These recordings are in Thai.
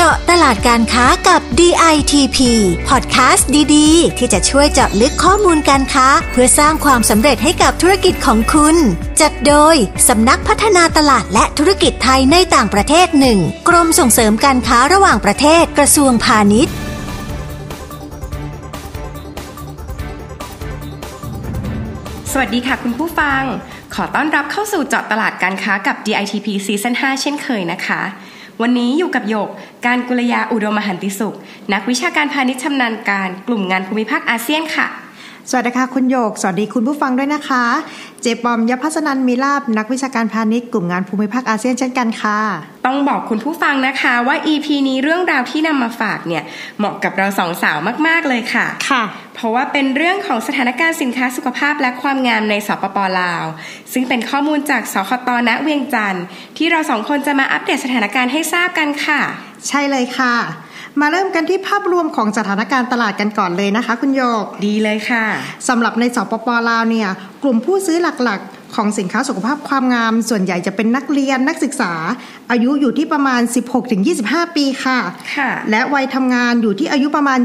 จาะตลาดการค้ากับ DITP พอดแคสต์ดีๆ ที่จะช่วยเจาะลึกข้อมูลการค้า เพื่อสร้างความสำเร็จให้กับธุรกิจของคุณ จัดโดยสำนักพัฒนาตลาดและธุรกิจไทยในต่างประเทศหนึ่งกรมส่งเสริมการค้าระหว่างประเทศกระทรวงพาณิชย์สวัสดีค่ะคุณผู้ฟัง ขอต้อนรับเข้าสู่เจาะตลาดการค้ากับ DITP ซีซั่น5เช่นเคยนะคะ วันนี้อยู่กับโยก การกุลยาอุดมหันติสุข นักวิชาการพาณิชย์ชำนาญการ กลุ่มงานภูมิภาคอาเซียนค่ะ สวัสดีค่ะ คุณโยก สวัสดีคุณผู้ฟังด้วยนะคะ เจปอมยพัสนันมีลาบนักวิชาการพาณิชย์กลุ่มงานภูมิภาคอาเซียนเช่นกันค่ะ ต้องบอกคุณผู้ฟังนะคะว่า EP นี้เรื่องราวที่นำมาฝากเนี่ยเหมาะกับเราสองสาวมาก ๆ เลยค่ะค่ะ เพราะว่าเป็นเรื่องของสถานการณ์สินค้าสุขภาพและความงามในสปปลาว ซึ่งเป็นข้อมูลจากสคตณเวียงจันทร์ที่เราสองคนจะมาอัปเดตสถานการณ์ให้ทราบกันค่ะ ใช่เลยค่ะ มาเริ่มกันที่ภาพรวมของสถานการณ์ตลาดกันก่อนเลยนะคะ คุณโยก ดีเลยค่ะสำหรับในสปปลาวเนี่ย กลุ่มผู้ซื้อหลักๆ ของสินค้าสุขภาพความงาม ส่วนใหญ่จะเป็นนักเรียนนักศึกษา อายุอยู่ที่ประมาณ 16-25 ปีค่ะ ค่ะ และวัยทำงานอยู่ที่อายุประมาณ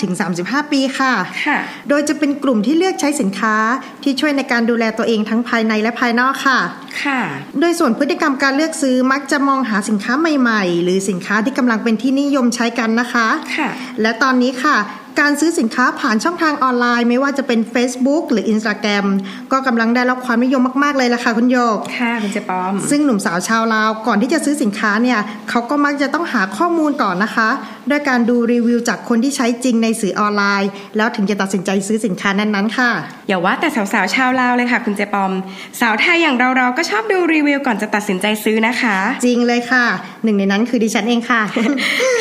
25-35 ปีค่ะ ค่ะ โดยจะเป็นกลุ่มที่เลือกใช้สินค้าที่ช่วยในการดูแลตัวเองทั้งภายในและภายนอกค่ะ ค่ะ โดยส่วนพฤติกรรมการเลือกซื้อมักจะมองหาสินค้าใหม่ ๆ หรือสินค้าที่กำลังเป็นที่นิยมใช้กันนะคะ ค่ะ และตอนนี้ค่ะ การซื้อสินค้าผ่านช่องทางออนไลน์ ไม่ว่าจะเป็น Facebook หรือ Instagram ก็กำลังได้รับความนิยมมาก ๆ เลยล่ะค่ะคุณโยก ค่ะคุณเจปอม ซึ่งหนุ่มสาวชาวลาว ก่อนที่จะซื้อสินค้าเนี่ยเขาก็มักจะต้องหาข้อมูลก่อนนะคะด้วยการดูรีวิวจากคนที่ใช้จริงในสื่อออนไลน์ แล้วถึงจะตัดสินใจซื้อสินค้านั้นๆ ค่ะ อย่าว่าแต่สาวๆชาวลาวเลยค่ะ คุณเจปอม สาวไทยอย่างเราๆก็ชอบดูรีวิวก่อนจะตัดสินใจซื้อนะคะ จริงเลยค่ะ หนึ่งในนั้นคือดิฉันเองค่ะ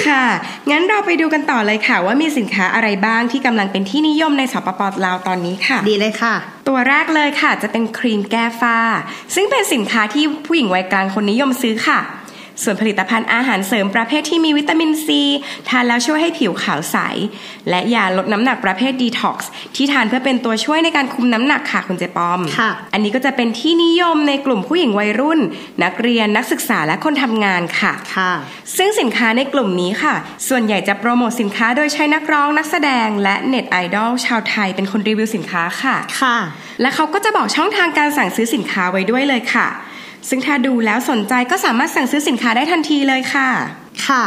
ค่ะ งั้นเราไปดูกันต่อเลยค่ะ ว่ามีสินค้าอะไรบ้างที่กำลังเป็นที่นิยมในสปปลาวตอนนี้ค่ะ ดีเลยค่ะ ตัวแรกเลยค่ะ จะเป็นครีมแก้ฝ้า ซึ่งเป็นสินค้าที่ผู้หญิงวัยกลางคนนิยมซื้อค่ะ ส่วนผลิตภัณฑ์อาหารเสริมประเภทที่มีวิตามินซีทานแล้วช่วยให้ผิวขาวใส และยาลดน้ำหนักประเภทดีท็อกซ์ที่ทานเพื่อเป็นตัวช่วยในการคุมน้ำหนักค่ะคุณเจปอมค่ะอันนี้ก็จะเป็นที่นิยมในกลุ่มผู้หญิงวัยรุ่น นักเรียนนักศึกษาและคนทำงานค่ะค่ะ ซึ่งสินค้าในกลุ่มนี้ค่ะ ส่วนใหญ่จะโปรโมทสินค้าโดยใช้นักร้องนักแสดง และเน็ตไอดอลชาวไทยเป็นคนรีวิวสินค้าค่ะค่ะ และเขาก็จะบอกช่องทางการสั่งซื้อสินค้าไว้ด้วยเลยค่ะ ซึ่งถ้าดูแล้วสนใจก็สามารถสั่งซื้อสินค้าได้ทันทีเลยค่ะ ค่ะ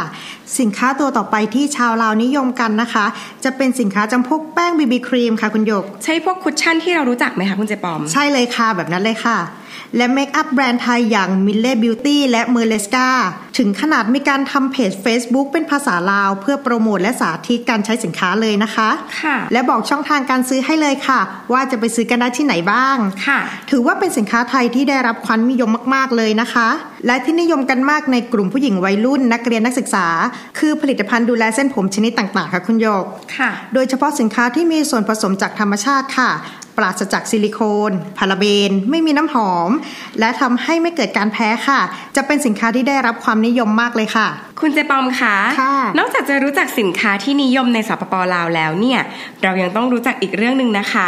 สินค้าตัวต่อไปที่ชาวลาวนิยมกันนะคะ จะเป็นสินค้าจำพวกแป้งบีบีครีมค่ะคุณหยก ใช่พวกคุชชั่นที่เรารู้จักไหมคะคุณเจปอม ใช่เลยค่ะแบบนั้นเลยค่ะ และเมคอัพแบรนด์ไทยอย่าง m i l l e Beauty และ m e r l e s c a ถึงขนาดมีการทำเพจ Facebook เป็นภาษาลาว เพื่อโปรโมทและสาธิตการใช้สินค้าเลยนะคะค่ะ และบอกช่องทางการซื้อให้เลยค่ะ ว่าจะไปซื้อกันได้ที่ไหนบ้างค่ะ ถือว่าเป็นสินค้าไทยที่ได้รับความนิยมมาก ๆ เลยนะคะ และที่นิยมกันมากในกลุ่มผู้หญิงวัยรุ่นนักเรียนนักศึกษาคือผลิตภัณฑ์ดูแลเส้นผมชนิดต่าง ๆ ค่ะคุณโยกค่ะ โดยเฉพาะสินค้าที่มีส่วนผสมจากธรรมชาติค่ะ ปราศจากซิลิโคน พาราเบน ไม่มีน้ำหอม และทำให้ไม่เกิดการแพ้ค่ะ จะเป็นสินค้าที่ได้รับความนิยมมากเลยค่ะคุณเจปอมคะค่ะนอกจากจะรู้จักสินค้าที่นิยมในสปปลาวแล้วเนี่ย เรายังต้องรู้จักอีกเรื่องหนึ่งนะคะ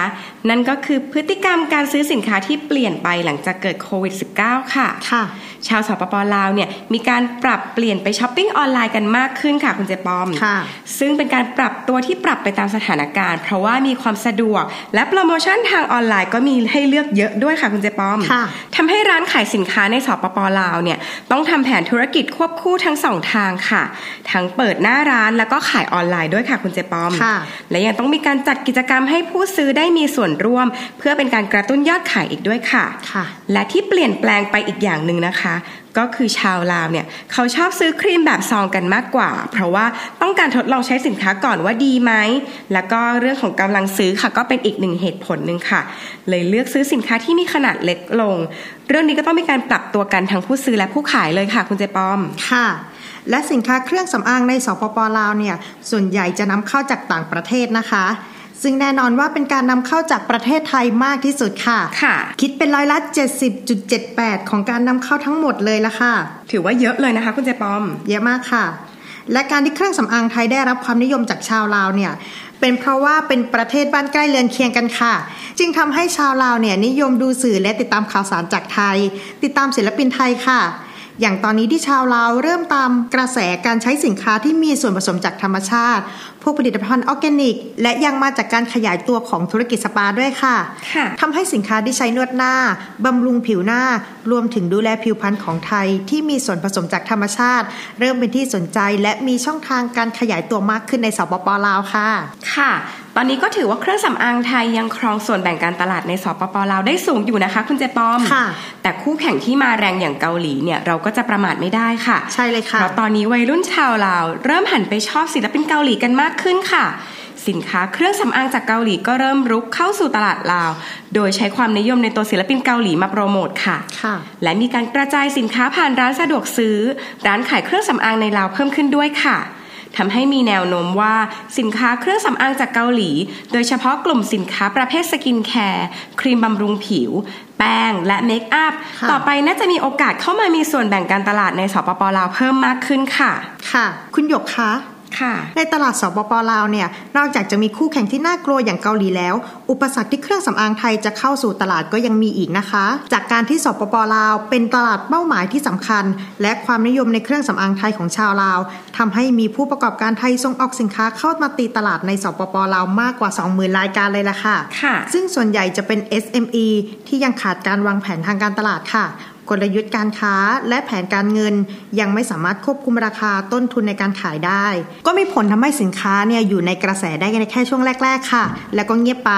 นั่นก็คือพฤติกรรมการซื้อสินค้าที่เปลี่ยนไปหลังจากเกิดโควิด -19 ค่ะค่ะ ชาวสปปลาวเนี่ยมีการปรับเปลี่ยนไปช้อปปิ้งออนไลน์กันมากขึ้นค่ะคุณเจปอมค่ะซึ่งเป็นการปรับตัวที่ปรับไปตามสถานการณ์ เพราะว่ามีความสะดวก และโปรโมชั่นทางออนไลน์ก็มีให้เลือกเยอะด้วยค่ะคุณเจปอมค่ะทำให้ร้านขายสินค้าในสปปลาวเนี่ยต้องทำแผนธุรกิจควบคู่ทั้งสองทางค่ะ ทั้งเปิดหน้าร้านแล้วก็ขายออนไลน์ด้วยค่ะคุณเจปอมค่ะและยังต้องมีการจัดกิจกรรมให้ผู้ซื้อได้มีส่วนร่วม เพื่อเป็นการกระตุ้นยอดขายอีกด้วยค่ะค่ะและที่เปลี่ยนแปลงไปอีกอย่างหนึ่งนะคะก็คือชาวลาวเนี่ยเขาชอบซื้อครีมแบบซองกันมากกว่า เพราะว่าต้องการทดลองใช้สินค้าก่อนว่าดีไหม แล้วก็เรื่องของกำลังซื้อค่ะ ก็เป็นอีกหนึ่งเหตุผลหนึ่งค่ะ เลยเลือกซื้อสินค้าที่มีขนาดเล็กลง เรื่องนี้ก็ต้องมีการปรับตัวกันทั้งผู้ซื้อและผู้ขายเลยค่ะ คุณเจปอมค่ะ และสินค้าเครื่องสำอางในสปปลาวเนี่ยส่วนใหญ่จะนำเข้าจากต่างประเทศนะคะ ซึ่งแน่นอนว่าเป็นการนำเข้าจากประเทศไทยมากที่สุดค่ะ ค่ะ คิดเป็นร้อยละ70.78 ของการนำเข้าทั้งหมดเลยละค่ะ ถือว่าเยอะเลยนะคะ คุณเจปอม เยอะมากค่ะ และการที่เครื่องสำอางไทยได้รับความนิยมจากชาวลาวเนี่ยเป็นเพราะว่าเป็นประเทศบ้านใกล้เรือนเคียงกันค่ะ จึงทำให้ชาวลาวเนี่ยนิยมดูสื่อและติดตามข่าวสารจากไทย ติดตามศิลปินไทยค่ะ อย่างตอนนี้ที่ชาวลาวเริ่มตามกระแสการใช้สินค้าที่มีส่วนผสมจากธรรมชาติ พวกผลิตภัณฑ์ออร์แกนิก และยังมาจากการขยายตัวของธุรกิจสปาด้วยค่ะค่ะทำให้สินค้าที่ใช้นวดหน้าบำรุงผิวหน้า รวมถึงดูแลผิวพรรณของไทย ที่มีส่วนผสมจากธรรมชาติ เริ่มเป็นที่สนใจและมีช่องทางการขยายตัวมากขึ้นในสปปลาวค่ะ ค่ะ ตอนนี้ก็ถือว่าเครื่องสำอางไทยยังครองส่วนแบ่งการตลาดในสปปลาวได้สูงอยู่นะคะ คุณเจปอมค่ะแต่คู่แข่งที่มาแรงอย่างเกาหลีเนี่ยเราก็จะประมาทไม่ได้ค่ะ ใช่เลยค่ะ เพราะตอนนี้วัยรุ่นชาวลาว เริ่มหันไปชอบศิลปินเกาหลีกันมากขึ้นค่ะสินค้าเครื่องสำอางจากเกาหลีก็เริ่มรุกเข้าสู่ตลาดลาว โดยใช้ความนิยมในตัวศิลปินเกาหลีมาโปรโมทค่ะค่ะ และมีการกระจายสินค้าผ่านร้านสะดวกซื้อ ร้านขายเครื่องสำอางในลาวเพิ่มขึ้นด้วยค่ะ ทำให้มีแนวโน้มว่าสินค้าเครื่องสำอางจากเกาหลี โดยเฉพาะกลุ่มสินค้าประเภทสกินแคร์ครีมบำรุงผิว แป้งและเมคอัพค่ะต่อไปน่าจะมีโอกาสเข้ามามีส่วนแบ่งการตลาดในสปปลาวเพิ่มมากขึ้นค่ะ ค่ะ คุณหยกคะค่ะ ในตลาดสปปลาวเนี่ยนอกจากจะมีคู่แข่งที่น่ากลัวอย่างเกาหลีแล้ว อุปสรรคที่เครื่องสำอางไทยจะเข้าสู่ตลาดก็ยังมีอีกนะคะ จากการที่สปปลาว เป็นตลาดเป้าหมายที่สำคัญ และความนิยมในเครื่องสำอางไทยของชาวลาวทำให้มีผู้ประกอบการไทยส่งออกสินค้าเข้ามาตีตลาดในสปปลาวมากกว่า 20,000 รายการเลยล่ะค่ะค่ะซึ่งส่วนใหญ่จะเป็น SME ที่ยังขาดการวางแผนทางการตลาดค่ะ กลยุทธ์การค้าและแผนการเงินยังไม่สามารถควบคุมราคาต้นทุนในการขายได้ ก็มีผลทำให้สินค้าเนี่ยอยู่ในกระแสได้ในแค่ช่วงแรก ๆ ค่ะ แล้วก็เงียบไป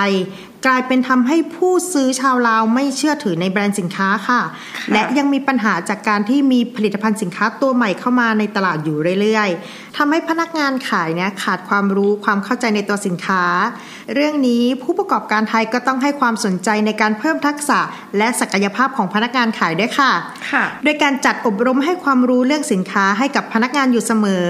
กลายเป็นทำให้ผู้ซื้อชาวลาวไม่เชื่อถือในแบรนด์สินค้าค่ะค่ะ และยังมีปัญหาจากการที่มีผลิตภัณฑ์สินค้าตัวใหม่เข้ามาในตลาดอยู่เรื่อยๆทำให้พนักงานขายเนี่ยขาดความรู้ความเข้าใจในตัวสินค้า เรื่องนี้ผู้ประกอบการไทยก็ต้องให้ความสนใจในการเพิ่มทักษะ และศักยภาพของพนักงานขายด้วยค่ะค่ะ โดยการจัดอบรมให้ความรู้เรื่องสินค้าให้กับพนักงานอยู่เสมอ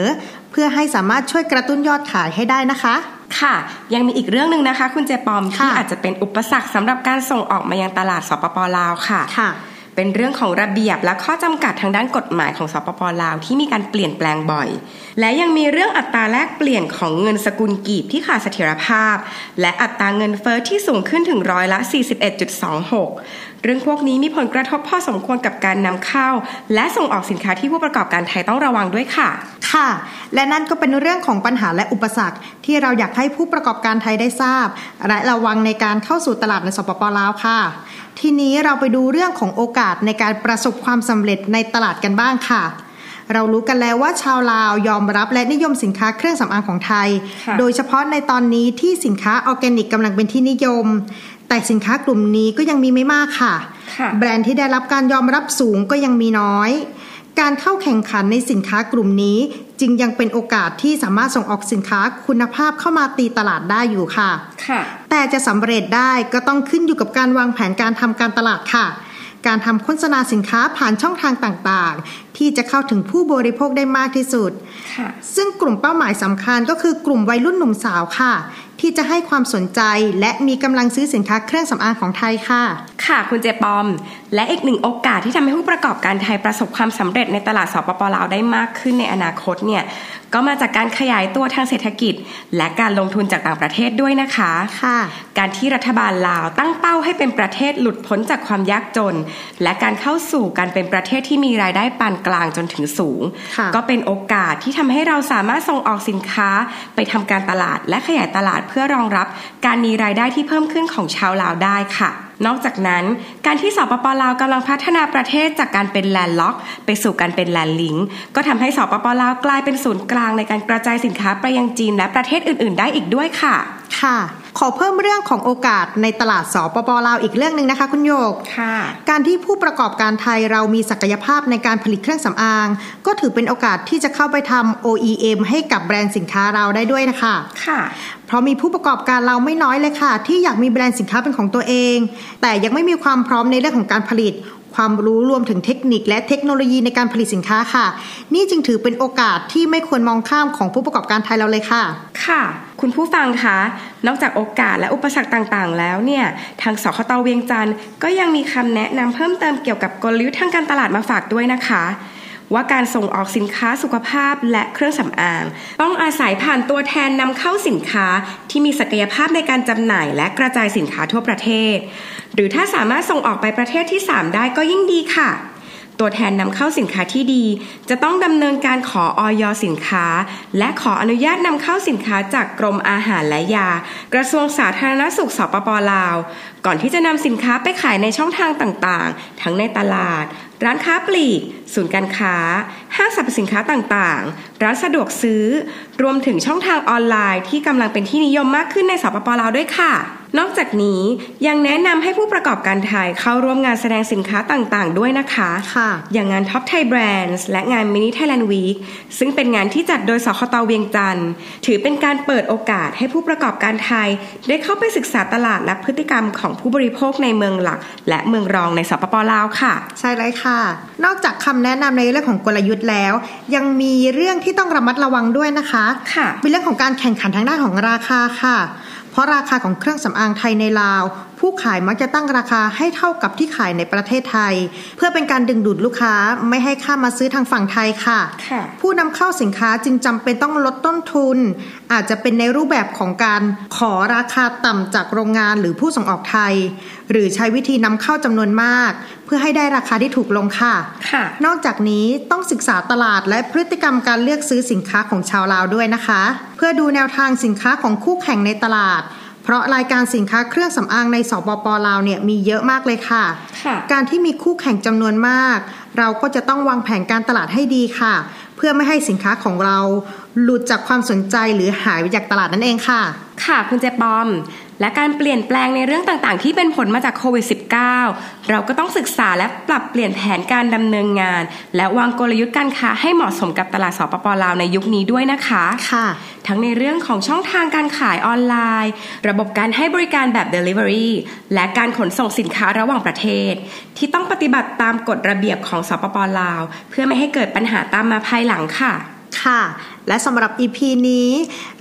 เพื่อให้สามารถช่วยกระตุ้นยอดขายให้ได้นะคะ ค่ะ ยังมีอีกเรื่องหนึ่งนะคะ คุณเจปอมที่ค่ะอาจจะเป็นอุปสรรคสำหรับการส่งออกมายังตลาดสปปลาวค่ะค่ะ เป็นเรื่องของระเบียบและข้อจำกัดทางด้านกฎหมายของสปปลาวที่มีการเปลี่ยนแปลงบ่อย และยังมีเรื่องอัตราแลกเปลี่ยนของเงินสกุลกีบที่ขาดเสถียรภาพ และอัตราเงินเฟอ้อที่สูงขึ้นถึงร้อยละ 41.26 เรื่องพวกนี้มีผลกระทบพอสมควรกับการนำเข้า และส่งออกสินค้าที่ผู้ประกอบการไทยต้องระวังด้วยค่ะ ค่ะ และนั่นก็เป็นเรื่องของปัญหาและอุปสรรค ที่เราอยากให้ผู้ประกอบการไทยได้ทราบ และระวังในการเข้าสู่ตลาดในสปปลาวค่ะ ทีนี้เราไปดูเรื่องของโอกาสในการประสบความสำเร็จในตลาดกันบ้างค่ะเรารู้กันแล้วว่าชาวลาวยอมรับและนิยมสินค้าเครื่องสำอางของไทยค่ะโดยเฉพาะในตอนนี้ที่สินค้าออร์แกนิกกำลังเป็นที่นิยม แต่สินค้ากลุ่มนี้ก็ยังมีไม่มากค่ะค่ะแบรนด์ที่ได้รับการยอมรับสูงก็ยังมีน้อย การเข้าแข่งขันในสินค้ากลุ่มนี้ จึงยังเป็นโอกาสที่สามารถส่งออกสินค้าคุณภาพเข้ามาตีตลาดได้อยู่ค่ะ ค่ะ แต่จะสำเร็จได้ก็ต้องขึ้นอยู่กับการวางแผนการทำการตลาดค่ะ การทำโฆษณาสินค้าผ่านช่องทางต่างๆ ที่จะเข้าถึงผู้บริโภคได้มากที่สุดค่ะซึ่งกลุ่มเป้าหมายสำคัญก็คือกลุ่มวัยรุ่นหนุ่มสาวค่ะ ที่จะให้ความสนใจและมีกำลังซื้อสินค้าเครื่องสำอางของไทยค่ะ ค่ะคุณเจปอม และอีกหนึ่งโอกาสที่ทำให้ผู้ประกอบการไทยประสบความสำเร็จในตลาดสปปลาวได้มากขึ้นในอนาคตเนี่ยก็มาจากการขยายตัวทางเศรษฐกิจ และการลงทุนจากต่างประเทศด้วยนะคะค่ะ การที่รัฐบาลลาวตั้งเป้าให้เป็นประเทศหลุดพ้นจากความยากจน และการเข้าสู่การเป็นประเทศที่มีรายได้ปานกลางจนถึงสูงค่ะก็เป็นโอกาสที่ทำให้เราสามารถส่งออกสินค้า ไปทำการตลาดและขยายตลาดเพื่อรองรับการมีรายได้ที่เพิ่มขึ้นของชาวลาวได้ค่ะนอกจากนั้น การที่สปปลาวกำลังพัฒนาประเทศจากการเป็นแลนด์ล็อก ไปสู่การเป็นแลนด์ลิงก์ก็ทำให้สปปลาวกลายเป็นศูนย์กลางในการกระจายสินค้าไปยังจีนและประเทศอื่น ๆ ได้อีกด้วยค่ะ ค่ะ ขอเพิ่มเรื่องของโอกาสในตลาดสปปลาวอีกเรื่องหนึ่งนะคะ คุณโยกค่ะ การที่ผู้ประกอบการไทยเรามีศักยภาพในการผลิตเครื่องสำอาง ก็ถือเป็นโอกาสที่จะเข้าไปทำ OEM ให้กับแบรนด์สินค้าเราได้ด้วยนะคะค่ะ เพราะมีผู้ประกอบการเราไม่น้อยเลยค่ะ ที่อยากมีแบรนด์สินค้าเป็นของตัวเอง แต่ยังไม่มีความพร้อมในเรื่องของการผลิต ความรู้รวมถึงเทคนิค และเทคโนโลยีในการผลิตสินค้าค่ะ นี่จึงถือเป็นโอกาสที่ไม่ควรมองข้ามของผู้ประกอบการไทยเราเลยค่ะ ค่ะ คุณผู้ฟังคะนอกจากโอกาสและอุปสรรคต่างๆ แล้วเนี่ยทางสคตเวียงจันทร์ก็ยังมีคำแนะนำเพิ่มเติมเกี่ยวกับกลยุทธ์ทางการตลาดมาฝากด้วยนะคะว่าการส่งออกสินค้าสุขภาพและเครื่องสำอาง ต้องอาศัยผ่านตัวแทนนำเข้าสินค้าที่มีศักยภาพในการจำหน่ายและกระจายสินค้าทั่วประเทศ หรือถ้าสามารถส่งออกไปประเทศที่ 3 ได้ก็ยิ่งดีค่ะ ตัวแทนนำเข้าสินค้าที่ดี จะต้องดำเนินการขอออยสินค้า และขออนุญาตนำเข้าสินค้าจากกรมอาหารและยา กระทรวงสาธารณสุขสปปลาว ก่อนที่จะนำสินค้าไปขายในช่องทางต่างๆ ทั้งในตลาด ร้านค้าปลีก ศูนย์การค้า ห้างสรรพสินค้าต่างๆ ร้านสะดวกซื้อ รวมถึงช่องทางออนไลน์ที่กำลังเป็นที่นิยมมากขึ้นในสปปลาวด้วยค่ะ นอกจากนี้ยังแนะนำให้ผู้ประกอบการไทยเข้าร่วมงานแสดงสินค้าต่างๆ ด้วยนะคะค่ะอย่างงาน Top Thai Brands และงาน Mini Thailand Week ซึ่งเป็นงานที่จัดโดยสคตเวียงจันทร์ถือเป็นการเปิดโอกาสให้ผู้ประกอบการไทย ได้เข้าไปศึกษาตลาดและพฤติกรรมของผู้บริโภคในเมืองหลัก และเมืองรองในสปปลาวค่ะ ใช่เลยค่ะ นอกจากคำแนะนำในเรื่องของกลยุทธ์แล้ว ยังมีเรื่องที่ต้องระมัดระวังด้วยนะคะค่ะเป็นเรื่องของการแข่งขันทางด้านของราคาค่ะเพ ราะราคาของเครื่องสำอางไทยในลาว ผู้ขายมักจะตั้งราคาให้เท่ากับที่ขายในประเทศไทย เพื่อเป็นการดึงดูดลูกค้าไม่ให้ข้ามมาซื้อทางฝั่งไทยค่ะค่ะผู้นำเข้าสินค้าจึงจำเป็นต้องลดต้นทุน อาจจะเป็นในรูปแบบของการขอราคาต่ำจากโรงงานหรือผู้ส่งออกไทย หรือใช้วิธีนำเข้าจำนวนมาก เพื่อให้ได้ราคาที่ถูกลงค่ะค่ะ นอกจากนี้ต้องศึกษาตลาดและพฤติกรรมการเลือกซื้อสินค้าของชาวลาวด้วยนะคะ เพื่อดูแนวทางสินค้าของคู่แข่งในตลาด เพราะรายการสินค้าเครื่องสำอางในสปปลาวเนี่ยมีเยอะมากเลยค่ะค่ะ การที่มีคู่แข่งจำนวนมาก เราก็จะต้องวางแผนการตลาดให้ดีค่ะ เพื่อไม่ให้สินค้าของเรา หลุดจากความสนใจหรือหายไปจากตลาดนั่นเองค่ะ ค่ะคุณเจปอม และการเปลี่ยนแปลงในเรื่องต่างๆ ที่เป็นผลมาจากโควิด -19 เราก็ต้องศึกษาและปรับเปลี่ยนแผนการดำเนินงาน และวางกลยุทธ์การค้าให้เหมาะสมกับตลาดสปปลาวในยุคนี้ด้วยนะคะค่ะ ทั้งในเรื่องของช่องทางการขายออนไลน์ ระบบการให้บริการแบบ Delivery และการขนส่งสินค้าระหว่างประเทศ ที่ต้องปฏิบัติตามกฎระเบียบของสปปลาว เพื่อไม่ให้เกิดปัญหาตามมาภายหลังค่ะ ค่ะ และสำหรับ EP นี้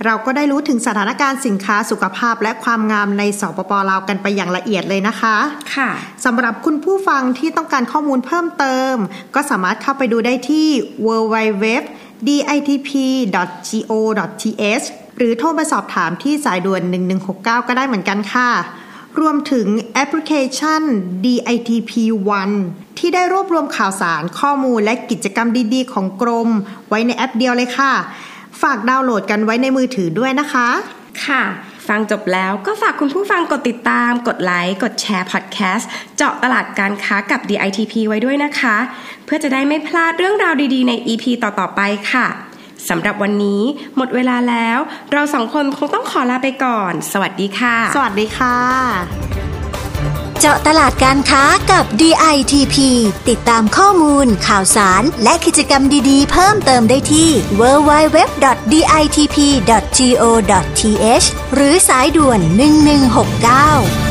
เราก็ได้รู้ถึงสถานการณ์สินค้าสุขภาพและความงามในสปปลาวกันไปอย่างละเอียดเลยนะคะ ค่ะสำหรับคุณผู้ฟังที่ต้องการข้อมูลเพิ่มเติม ก็สามารถเข้าไปดูได้ที่ www ditp.go.th หรือโทรไปสอบถามที่สายด่วน 1169 ก็ได้เหมือนกันค่ะ รวมถึงแอปพลิเคชัน DITP One ที่ได้รวบรวมข่าวสารข้อมูลและกิจกรรมดีๆ ของกรม ไว้ในแอปเดียวเลยค่ะ ฝากดาวน์โหลดกันไว้ในมือถือด้วยนะคะ ค่ะ ฟังจบแล้วก็ฝากคุณผู้ฟังกดติดตาม กดไลค์ กดแชร์พอดแคสต์เจาะตลาดการค้ากับ DITP ไว้ด้วยนะคะ เพื่อจะได้ไม่พลาดเรื่องราวดีๆ ใน EP ต่อๆไปค่ะ สำหรับวันนี้หมดเวลาแล้ว เราสองคนคงต้องขอลาไปก่อน สวัสดีค่ะ สวัสดีค่ะ เจาะตลาดการค้ากับ DITP ติดตามข้อมูล ข่าวสาร และกิจกรรมดีๆ เพิ่มเติมได้ที่ www.ditp.go.th หรือสายด่วน 1169